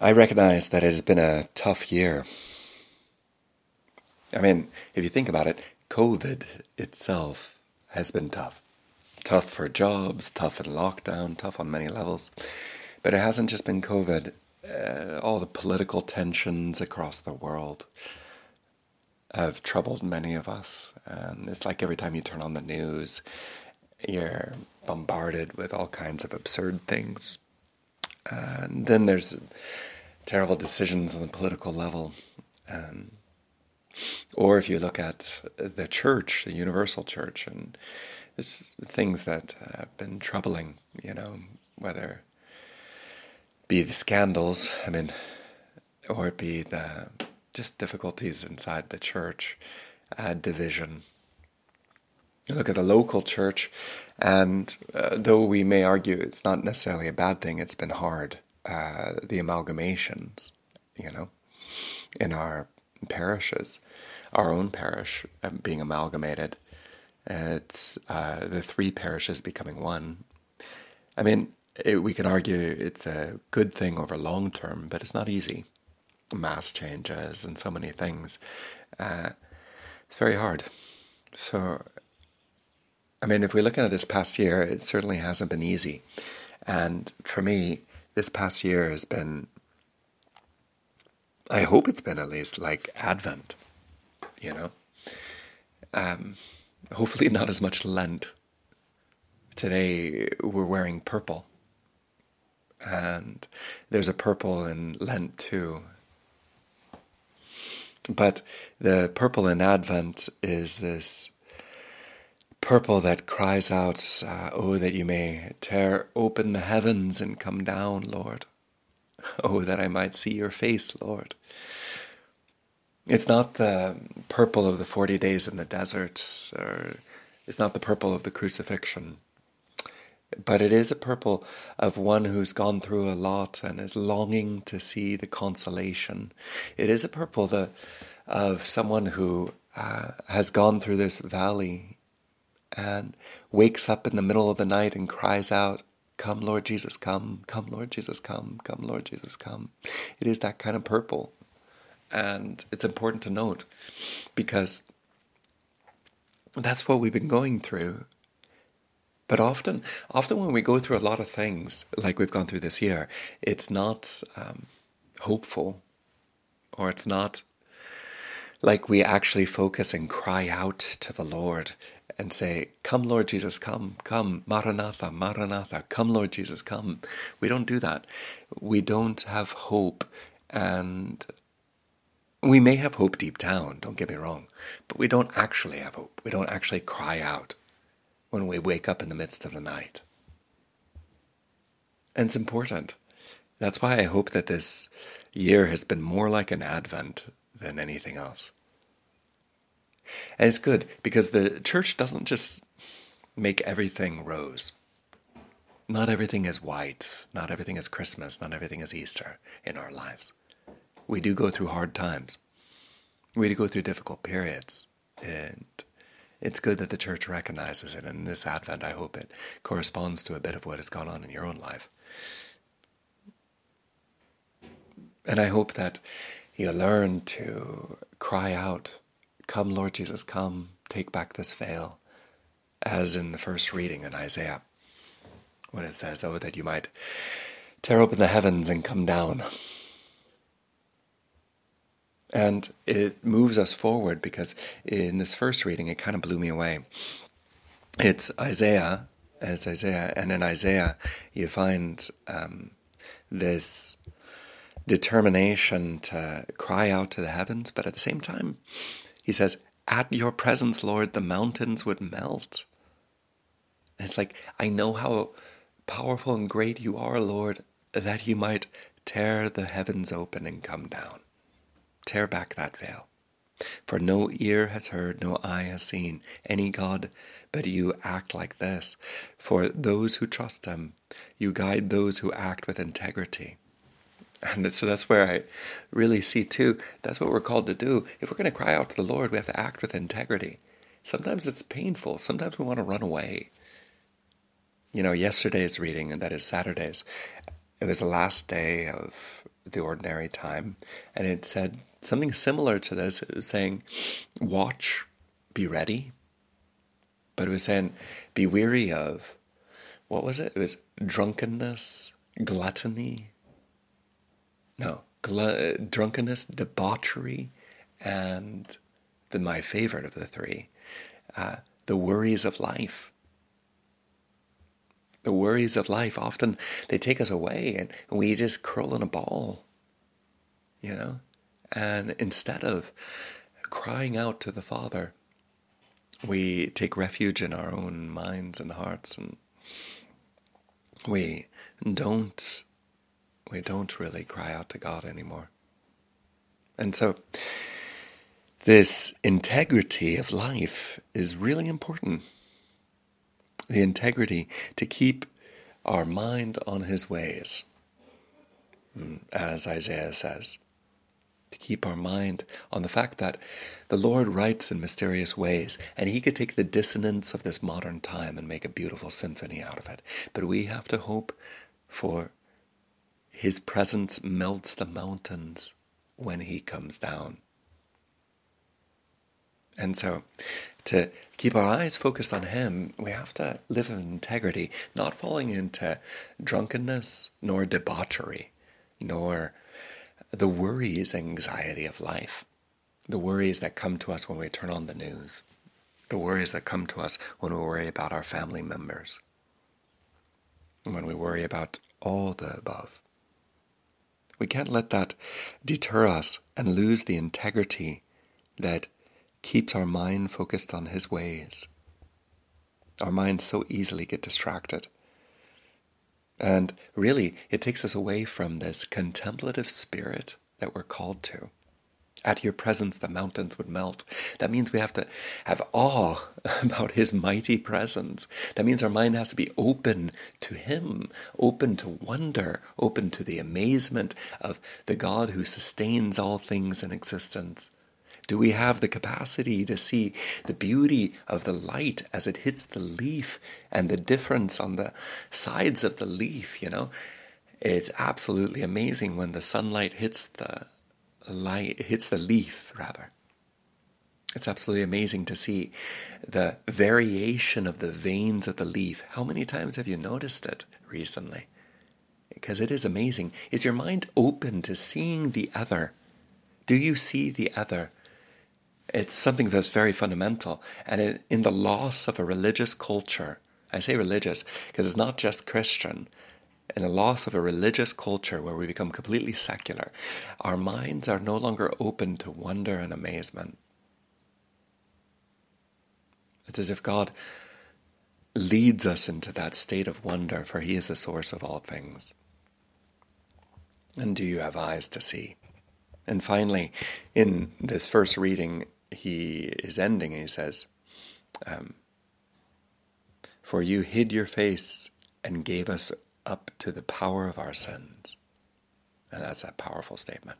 I recognize that it has been a tough year. I mean, if you think about it, COVID itself has been tough. Tough for jobs, tough in lockdown, tough on many levels. But it hasn't just been COVID, uh, all the political tensions across the world have troubled many of us. And it's like every time you turn on the news, you're bombarded with all kinds of absurd things. Then there's terrible decisions on the political level. Um, or if you look at the church, the universal church, and things that have been troubling, you know, whether be the scandals, I mean, or it be the just difficulties inside the church, uh, division. You look at the local church, and uh, though we may argue it's not necessarily a bad thing, it's been hard. Uh, the amalgamations, you know, in our parishes, our own parish um, being amalgamated. It's uh, the three parishes becoming one. I mean, it, we can argue it's a good thing over long term, but it's not easy. Mass changes and so many things. Uh, it's very hard. So, I mean, if we look at this past year, it certainly hasn't been easy. And for me, this past year has been, I hope it's been at least like Advent, you know? Um, hopefully, not as much Lent. Today, we're wearing purple. And there's a purple in Lent too. But the purple in Advent is this purple that cries out, uh, Oh, that you may tear open the heavens and come down, Lord. Oh, that I might see your face, Lord. It's not the purple of the 40 days in the desert, or it's not the purple of the crucifixion, but it is a purple of one who's gone through a lot and is longing to see the consolation. It is a purple the, of someone who uh, has gone through this valley and wakes up in the middle of the night and cries out, Come, Lord Jesus, come, come, Lord Jesus, come, come, Lord Jesus, come. It is that kind of purple. And it's important to note because that's what we've been going through. But often, often when we go through a lot of things, like we've gone through this year, it's not um, hopeful, or it's not like we actually focus and cry out to the Lord and say, Come, Lord Jesus, come, come, Maranatha, Maranatha, come, Lord Jesus, come. We don't do that. We don't have hope, and we may have hope deep down, don't get me wrong, but we don't actually have hope. We don't actually cry out when we wake up in the midst of the night. And it's important. That's why I hope that this year has been more like an Advent than anything else. And it's good because the church doesn't just make everything rose. Not everything is white. Not everything is Christmas. Not everything is Easter in our lives. We do go through hard times. We do go through difficult periods. And it's good that the church recognizes it. And this Advent, I hope it corresponds to a bit of what has gone on in your own life. And I hope that you learn to cry out, Come, Lord Jesus, come, take back this veil, as in the first reading in Isaiah, when it says, Oh, that you might tear open the heavens and come down. And it moves us forward because in this first reading, it kind of blew me away. It's Isaiah, it's Isaiah, and in Isaiah, you find um, this determination to cry out to the heavens, but at the same time, he says, At your presence, Lord, the mountains would melt. And it's like, I know how powerful and great you are, Lord, that you might tear the heavens open and come down. Tear back that veil. For no ear has heard, no eye has seen any God but you act like this. For those who trust Him, you guide those who act with integrity. And so that's where I really see too, that's what we're called to do. If we're going to cry out to the Lord, we have to act with integrity. Sometimes it's painful, sometimes we want to run away. You know, yesterday's reading, and that is Saturday's, it was the last day of the ordinary time, and it said something similar to this. It was saying, Watch, be ready. But it was saying, Be weary of, what was it? It was drunkenness, gluttony. No, gl- drunkenness, debauchery, and the, my favorite of the three, uh, the worries of life. The worries of life often they take us away and we just curl in a ball you know? And instead of crying out to the father we take refuge in our own minds and hearts and we don't we don't really cry out to God anymore and so this integrity of life is really important the integrity to keep our mind on his ways, hmm, as Isaiah says. To keep our mind on the fact that the Lord writes in mysterious ways, and he could take the dissonance of this modern time and make a beautiful symphony out of it. But we have to hope for his presence melts the mountains when he comes down. And so, to keep our eyes focused on Him, we have to live in integrity, not falling into drunkenness, nor debauchery, nor the worries, anxiety of life, the worries that come to us when we turn on the news, the worries that come to us when we worry about our family members, when we worry about all the above. We can't let that deter us and lose the integrity that keeps our mind focused on His ways. Our minds so easily get distracted. And really, it takes us away from this contemplative spirit that we're called to. At your presence, the mountains would melt. That means we have to have awe about His mighty presence. That means our mind has to be open to Him, open to wonder, open to the amazement of the God who sustains all things in existence. Do we have the capacity to see the beauty of the light as it hits the leaf and the difference on the sides of the leaf? You know, it's absolutely amazing when the sunlight hits the light hits the leaf rather. It's absolutely amazing to see the variation of the veins of the leaf. How many times have you noticed it recently? Because it is amazing. Is your mind open to seeing the other? Do you see the other? It's something that's very fundamental. And in the loss of a religious culture, I say religious because it's not just Christian, in the loss of a religious culture where we become completely secular, our minds are no longer open to wonder and amazement. It's as if God leads us into that state of wonder, for He is the source of all things. And do you have eyes to see? And finally, in this first reading, he is ending and he says, um, For you hid your face and gave us up to the power of our sins. And that's a powerful statement.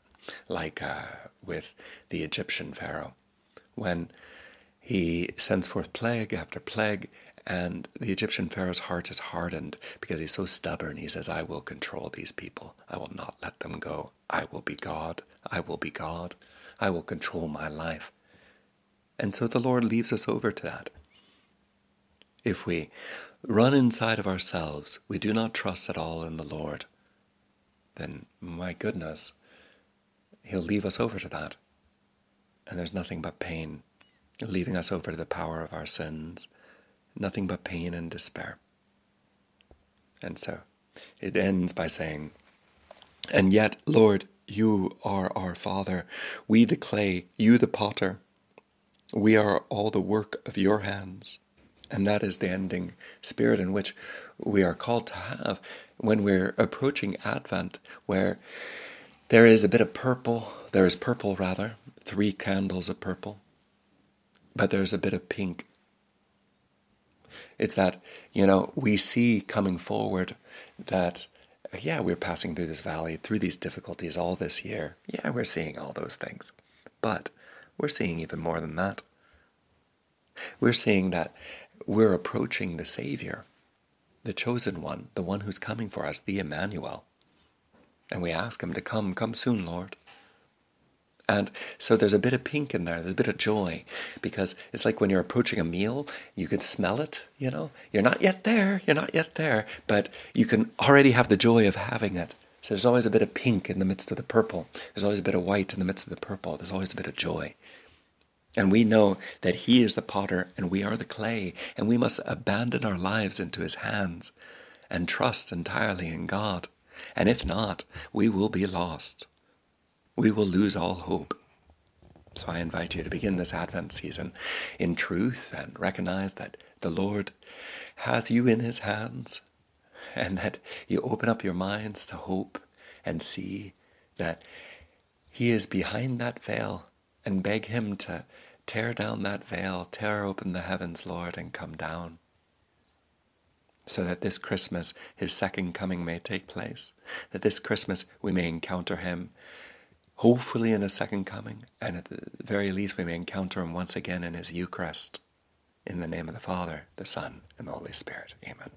Like uh, with the Egyptian Pharaoh, when he sends forth plague after plague, and the Egyptian Pharaoh's heart is hardened because he's so stubborn. He says, I will control these people. I will not let them go. I will be God. I will be God. I will control my life. And so the Lord leaves us over to that. If we run inside of ourselves, we do not trust at all in the Lord, then my goodness, He'll leave us over to that. And there's nothing but pain, leaving us over to the power of our sins, nothing but pain and despair. And so it ends by saying, And yet, Lord, you are our Father, we the clay, you the potter. We are all the work of your hands. And that is the ending spirit in which we are called to have when we're approaching Advent, where there is a bit of purple, there is purple rather, three candles of purple, but there's a bit of pink. It's that, you know, we see coming forward that, yeah, we're passing through this valley, through these difficulties all this year. Yeah, we're seeing all those things. But we're seeing even more than that. We're seeing that we're approaching the Savior, the chosen one, the one who's coming for us, the Emmanuel. And we ask Him to come, come soon, Lord. And so there's a bit of pink in there, there's a bit of joy, because it's like when you're approaching a meal, you could smell it, you know? You're not yet there, you're not yet there, but you can already have the joy of having it. So there's always a bit of pink in the midst of the purple. There's always a bit of white in the midst of the purple. There's always a bit of joy. And we know that He is the potter and we are the clay, and we must abandon our lives into His hands and trust entirely in God. And if not, we will be lost we will lose all hope. So I invite you to begin this Advent season in truth and recognize that the Lord has you in His hands and that you open up your minds to hope and see that He is behind that veil and beg Him to tear down that veil, tear open the heavens, Lord, and come down. So that this Christmas His second coming may take place, that this Christmas we may encounter Him hopefully in a second coming, and at the very least we may encounter him once again in his Eucharist. In the name of the Father, the Son, and the Holy Spirit. Amen.